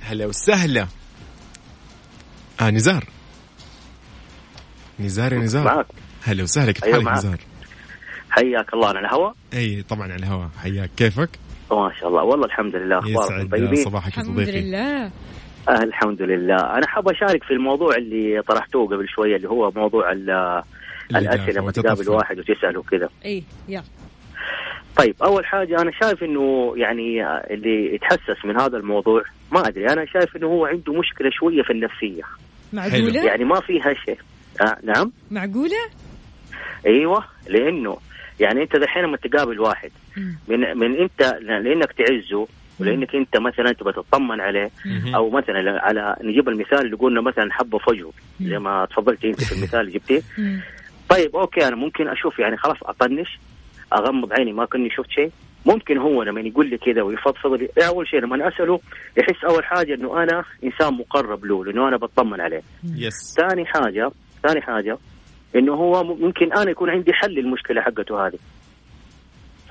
هلا وسهلا. آه نزار. نزار يا نزار هلا وسهلا كيف أيوة حالك معك. نزار؟ حياك الله على الهواء أي طبعا على الهواء حياك. كيفك؟ ما شاء الله. والله الحمد لله. أخباركم يسعد طيبين؟ صباحك يا الحمد صديقي. لله. آه الحمد لله. أنا حاب أشارك في الموضوع اللي طرحتوه قبل شوية اللي هو موضوع الأسئلة لما تقابل. واحد وتساله وكذا. إيه يلا. طيب أول حاجة أنا شايف إنه يعني اللي يتحسس من هذا الموضوع ما أدري أنا شايف إنه هو عنده مشكلة شوية في النفسية. معقولة؟ يعني ما فيها شيء. آه نعم. معقولة؟ أيوه لأنه يعني انت دحين لما تقابل واحد. من من انت لانك تعزه ولانك انت مثلا تبغى تطمن عليه. أو مثلا على نجيب المثال اللي قلنا مثلا حبة في وجهه زي ما تفضلتي انت في المثال اللي جبتيه. طيب أوكي أنا ممكن أشوف يعني خلاص اطنش اغمض عيني ما كني شفت شيء. ممكن هو لما يقول لي كذا ويفضفض لي إيه أول شيء لما أسأله يحس أول حاجة إنه أنا إنسان مقرب له لأنه أنا بطمن عليه. yes ثاني حاجة ثاني حاجة إنه هو ممكن أنا يكون عندي حل للمشكلة حقته هذه.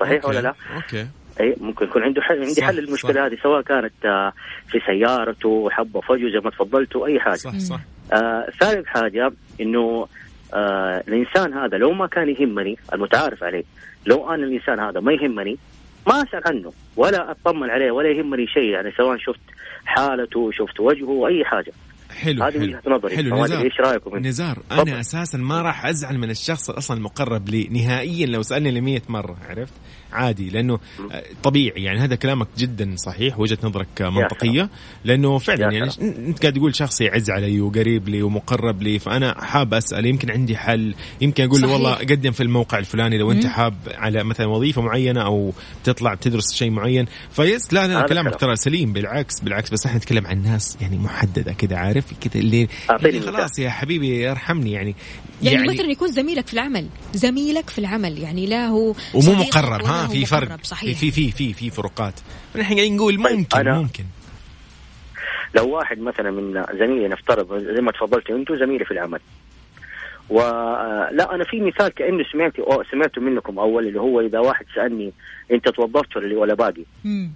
صحيح okay. ولا لا؟ okay. أي ممكن يكون عنده حل عندي حل للمشكلة هذه سواء كانت آه، في سيارته حبة فجو زي ما تفضلتوا أي حاجة. صح صح. آه ثالث حاجة إنه آه الإنسان هذا لو ما كان يهمني المتعارف عليه لو أنا الإنسان هذا ما يهمني ما أسأل عنه ولا أطمن عليه ولا يهمني شيء يعني سواء شفت حالته شفت وجهه أي حاجة. حلو هذه حلو وجهة نظري حلو نزار إيش رأيكم؟ نزار. أنا أساسا ما راح أزعل من الشخص أصلا المقرب لي نهائيا لو سألني ل مرة عرفت عادي لأنه آه، طبيعي يعني هذا كلامك جدا صحيح وجهة نظرك منطقية لأنه فعلا يعني. أنت قاعد تقول شخص يعز علي وقريب لي ومقرب لي فأنا حاب أسأل يمكن عندي حل يمكن أقول له. والله قدم في الموقع الفلاني لو أنت. حاب على مثلا وظيفة معينة أو تطلع تدرس شيء معين فيس لا لا كلامك. ترى سليم بالعكس بالعكس بس إحنا نتكلم عن ناس يعني محددة كذا عارف كذا اللي. خلاص يا حبيبي ارحمني يعني يعني, يعني مثلا يكون زميلك في العمل زميلك في العمل يعني لا هو ومو مقرب ها في فرق. صحيح. في في في في فروقات. نحن قاعدين نقول طيب، ممكن أنا- ممكن. لو واحد مثلا من زميلي نفترض زي ما تفضلتوا أنتم زميلي في العمل. ولا أنا في مثال كانه سمعت أو سمعته منكم أول اللي هو إذا واحد سألني أنت توظفت ولا ولا باقي؟ مم.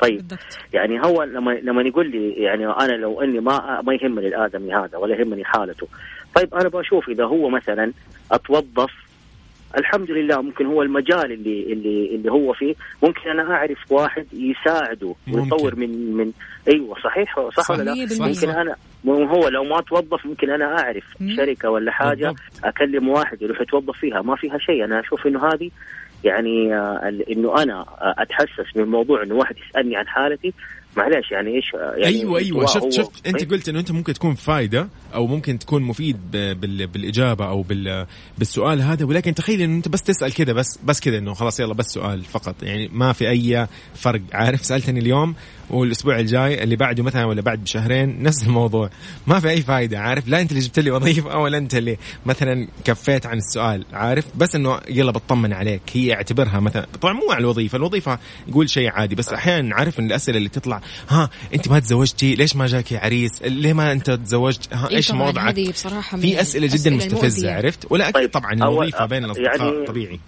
طيب. بالضبط. يعني هو لما لما يقول لي يعني أنا لو أني ما ما يهمني الآدمي هذا ولا يهمني حالته. طيب أنا بشوف إذا هو مثلا أتوظف الحمد لله ممكن هو المجال اللي اللي اللي هو فيه ممكن أنا أعرف واحد يساعده. ويطور من من أيوه صحيح صح, صح، ولا لا؟ صح،. ممكن صح. أنا هو لو ما توظف ممكن أنا أعرف مم. شركة ولا حاجة بالضبط. أكلم واحد يروح يتوظف فيها ما فيها شيء أنا أشوف إنه هذه يعني آه، ال- إنه أنا آه، أتحسس من موضوع إنه واحد يسألني عن حالتي معلش يعني إيش يعني أيوه أيوه. شفت شفت أنت قلت إنه أنت ممكن تكون فايدة أو ممكن تكون مفيد بالإجابة أو بال- بالسؤال هذا ولكن تخيل إنه أنت بس تسأل كذا بس بس كذا إنه خلاص يلا بس سؤال فقط. يعني ما في أي فرق. عارف سألتني اليوم والأسبوع الجاي اللي بعده مثلا ولا بعد بشهرين نفس الموضوع. ما في أي فائده عارف؟ لا أنت اللي جبت لي وظيفة ولا أنت اللي مثلا كفيت عن السؤال عارف؟ بس إنه يلا بطمن عليك. هي اعتبرها مثلا طبعا مو على الوظيفة الوظيفة يقول شيء عادي بس أحيانا عارف إن الأسئلة اللي تطلع ها أنت ما تزوجتي؟ ليش ما جاكي عريس؟ ليه ما أنت تزوجت؟ ها إيه إيش طبعاً وضعك؟ هذه بصراحة من في أسئلة جدا مستفزة المؤذية. عرفت؟ ولا أكيد طيب، طبعا الوظيفة بين الأصدقاء يعني- طبيعي.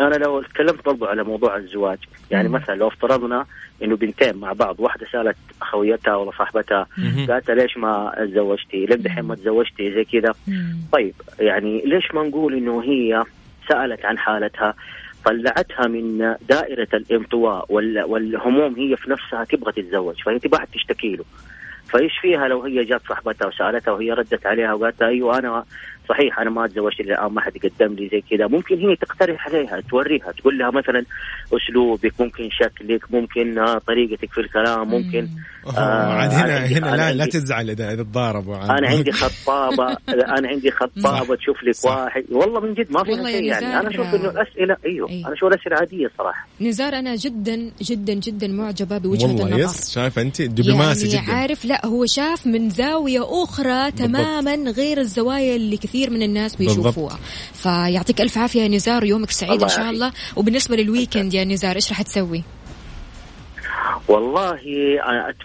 أنا لو تكلمت برضو على موضوع الزواج يعني مثلا لو افترضنا إنه بنتين مع بعض واحدة سألت خويتها ولا صاحبتها. قالت ليش ما تزوجتي؟ ليه دحين ما تزوجتي زي كذا؟ طيب يعني ليش ما نقول إنه هي سألت عن حالتها طلعتها من دائرة الانطواء وال- والهموم هي في نفسها تبغى تتزوج فهي تبغى تشتكي له فإيش فيها لو هي جات صاحبتها وسألتها وهي ردت عليها وقالت أيوه أنا صحيح أنا ما تزوجت إلى الآن ما حد قدم لي زي كذا. ممكن هي تقترح عليها توريها تقول لها مثلا أسلوبك ممكن شكلك ممكن آه، طريقتك في الكلام ممكن آه، عاد هنا هنا لا لا تزعل اذا إذا تضاربوا. أنا عندي خطابة أنا عندي خطابة تشوف لك. واحد. والله من جد ما في شيء يعني نزار، أنا أشوف إنه الاسئله أيوه إيه. أنا أشوف الاسئله عادية صراحة. نزار أنا جدا جدا جدا معجبة بوجهة والله النظر. يس شايف أنت دبلوماسي يعني جدا. عارف لا هو شاف من زاوية أخرى تماما غير الزوايا اللي كثير من الناس بيشوفوها. فيعطيك ألف عافية يا نزار يومك سعيد إن شاء. الله. وبالنسبة لل weekend يا نزار إيش راح تسوي؟ والله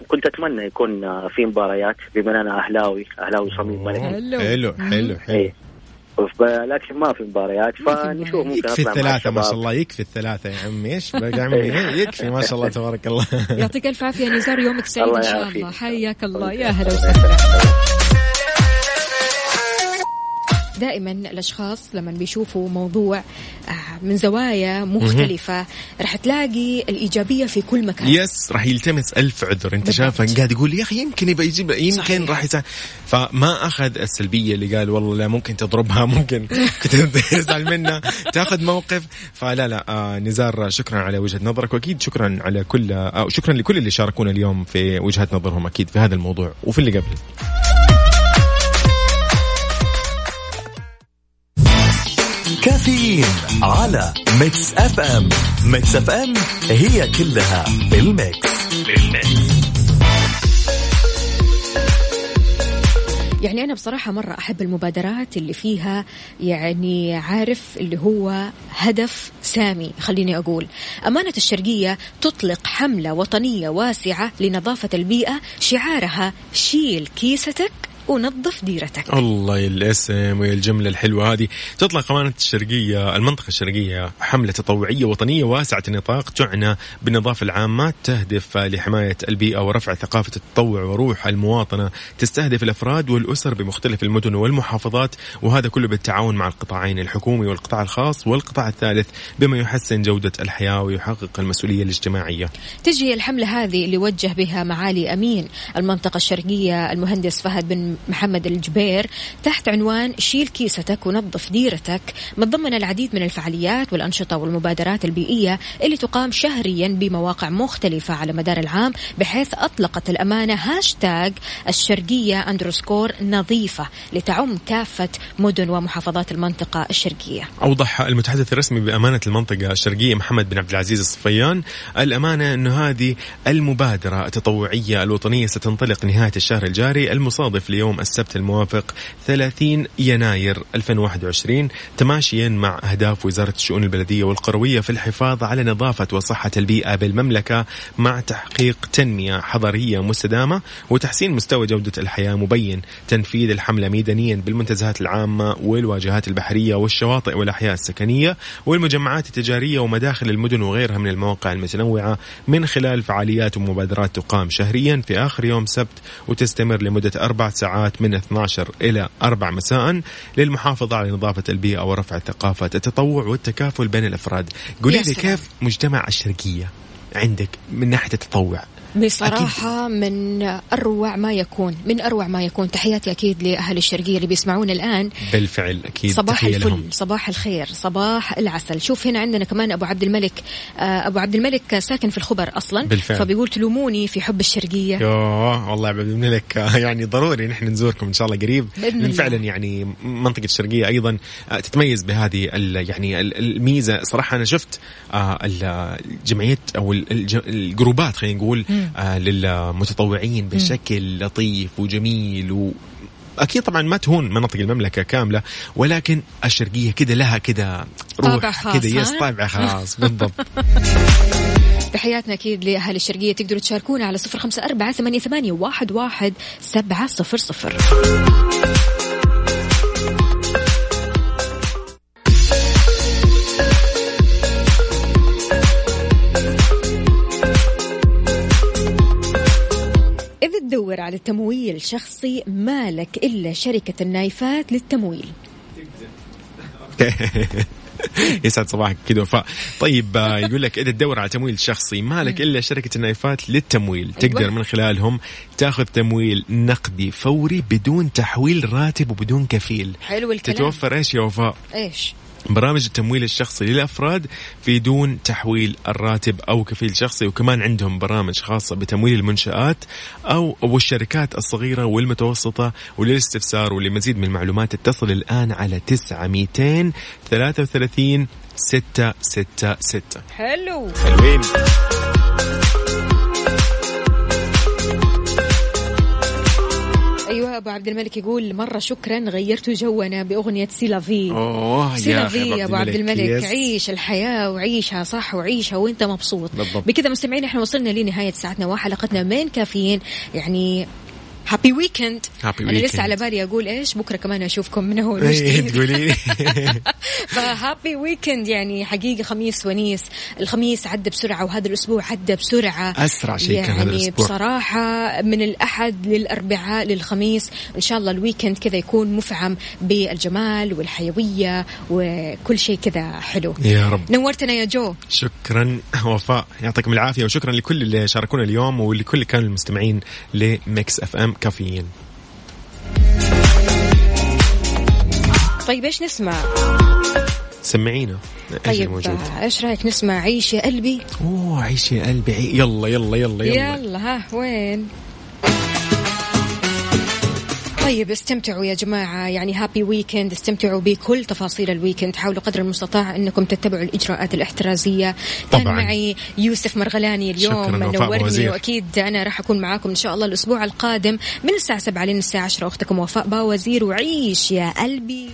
كنت أتمنى يكون آه، في مباريات بما أنا أهلاوي أهلاوي صميم ملكي حلو. حلو حلو حلو. إيه. لكن ما في مباريات فنشوف ممكن يكفي الثلاثة ما شاء. الله يكفي الثلاثة يا عمي. إيش عمي؟ إيه، يكفي ما شاء الله تبارك الله. يعطيك ألف عافية يا نزار يومك سعيد إن شاء. الله. حياك الله. يا هلا وسهلا. دائما الأشخاص لما بيشوفوا موضوع آه، من زوايا مختلفة راح تلاقي الإيجابية في كل مكان. يس راح يلتمس ألف عذر. أنت شايفه قاعد يقول يا أخي يمكن يبقى يجيب يمكن. راح يساعد. فما أخذ السلبية اللي قال والله لا ممكن تضربها ممكن تزعل منها تاخذ موقف. فلا لا آه نزار شكرا على وجهة نظرك وأكيد شكرا على كل آه شكرا لكل اللي شاركونا اليوم في وجهه نظرهم أكيد في هذا الموضوع. وفي اللي قبل كافيين على Mix FM Mix FM هي كلها بال mix يعني أنا بصراحة مرة أحب المبادرات اللي فيها يعني عارف اللي هو هدف سامي خليني أقول. أمانة الشرقية تطلق حملة وطنية واسعة لنظافة البيئة شعارها شيل كيستك ونظف ديرتك. الله الاسم ويا الجملة الحلوة هذه. تطلق أمانة الشرقية المنطقة الشرقية حملة تطوعية وطنية واسعة النطاق تعنى بالنظافة العامة تهدف لحماية البيئة ورفع ثقافة التطوع وروح المواطنة تستهدف الأفراد والأسر بمختلف المدن والمحافظات وهذا كله بالتعاون مع القطاعين الحكومي والقطاع الخاص والقطاع الثالث بما يحسن جودة الحياة ويحقق المسؤولية الاجتماعية. تجي الحملة هذه اللي وجه بها معالي أمين المنطقة الشرقية المهندس فهد بن محمد الجبير تحت عنوان شيل كيستك ونظف ديرتك متضمن العديد من الفعاليات والأنشطة والمبادرات البيئية اللي تقام شهريا بمواقع مختلفة على مدار العام بحيث أطلقت الأمانة هاشتاج الشرقية underscore نظيفة لتعم كافة مدن ومحافظات المنطقة الشرقية. أوضح المتحدث الرسمي بأمانة المنطقة الشرقية محمد بن عبد العزيز الصفيان الأمانة أنه هذه المبادرة التطوعية الوطنية ستنطلق نهاية الشهر الجاري المصادف ليوم السبت الموافق 30 يناير 2021 تماشيا مع أهداف وزارة الشؤون البلدية والقروية في الحفاظ على نظافة وصحة البيئة بالمملكة مع تحقيق تنمية حضرية مستدامة وتحسين مستوى جودة الحياة. مبين تنفيذ الحملة ميدانيا بالمنتزهات العامة والواجهات البحرية والشواطئ والأحياء السكنية والمجمعات التجارية ومداخل المدن وغيرها من المواقع المتنوعة من خلال فعاليات ومبادرات تقام شهريا في آخر يوم سبت وتستمر لمدة أربع ساعات. من 12 إلى 4 مساء للمحافظة على نظافة البيئة ورفع ثقافة التطوع والتكافل بين الأفراد قولي لي. كيف مجتمع الشرقية عندك من ناحية التطوع بصراحة من أروع ما يكون من أروع ما يكون. تحياتي أكيد لأهل الشرقية اللي بيسمعونا الآن. بالفعل أكيد. صباح الفل لهم. صباح الخير صباح العسل. شوف هنا عندنا كمان أبو عبد الملك آه، أبو عبد الملك ساكن في الخبر أصلا بالفعل. فبيقول تلوموني في حب الشرقية. يوه والله يا عبد الملك. يعني ضروري نحن نزوركم إن شاء الله قريب. لأن الله. فعلا يعني منطقة الشرقية أيضا آه، تتميز بهذه يعني ال- الميزة. صراحة أنا شفت آه، ال- الجمعيات أو ال- الج- الجروبات خلينا نقول آه، للمتطوعين بشكل لطيف وجميل و أكيد طبعا ما تهون مناطق المملكة كاملة ولكن الشرقية كده لها كده روح كده يس؟ طابع خاص بالضبط. تحياتنا أكيد لأهل الشرقية تقدروا تشاركونا على صفر خمسة أربعة ثمانية واحد, واحد سبعة صفر صفر. تدور على تمويل شخصي مالك إلا شركة النايفات للتمويل. يسعد صباحك كذا وفاء. طيب آه، يقول لك إذا تدور على تمويل شخصي ما لك إلا شركة النايفات للتمويل تقدر من خلالهم تاخذ تمويل نقدي فوري بدون تحويل راتب وبدون كفيل. حلو الكلام. تتوفر إيش يا وفاء؟ إيش؟ برامج التمويل الشخصي للأفراد في دون تحويل الراتب أو كفيل شخصي وكمان عندهم برامج خاصة بتمويل المنشآت أو والشركات الصغيرة والمتوسطة وللاستفسار ولمزيد من المعلومات. اتصل الآن على 9 233 666 حلو. حلوين. أيوه أبو عبد الملك يقول مرة شكرا غيرتوا جونا بأغنية سيلافي أوه يا سيلافي يا أبو عبد الملك. yes. عيش الحياة وعيشها صح وعيشها وأنت مبسوط. بالضبط. بكذا مستمعين إحنا وصلنا لنهاية ساعتنا وحلقتنا من كافيين. يعني happy weekend Happy أنا weekend. لسه على بالي أقول إيش؟ بكرة كمان أشوفكم من هو إيه، تقولي. لي ف happy weekend يعني حقيقة خميس ونيس. الخميس عدى بسرعة وهذا الأسبوع عدى بسرعة. أسرع شيء كان هذا يعني الأسبوع. بصراحة من الأحد للأربعاء للخميس إن شاء الله ال weekend كذا يكون مفعم بالجمال والحيوية وكل شيء كذا حلو. يا رب. نورتنا يا جو. شكرا. وفاء يعطيكم العافية وشكرا لكل اللي شاركونا اليوم ولكل اللي كانوا المستمعين ل Mix FM كافيين. طيب إيش نسمع؟ سمعينا. إيش طيب إيش رأيك نسمع عيش يا قلبي؟ أوه عيش يا قلبي. يلا يلا يلا يلا, يلا ها وين؟ طيب استمتعوا يا جماعة يعني happy weekend استمتعوا بكل تفاصيل ال weekend حاولوا قدر المستطاع أنكم تتبعوا الإجراءات الاحترازية كان طبعاً. معي يوسف مرغلاني اليوم نورني. وأكيد أنا راح أكون معاكم إن شاء الله الأسبوع القادم من الساعة 7 لين الساعة 10 أختكم وفاء باوزير وعيش يا قلبي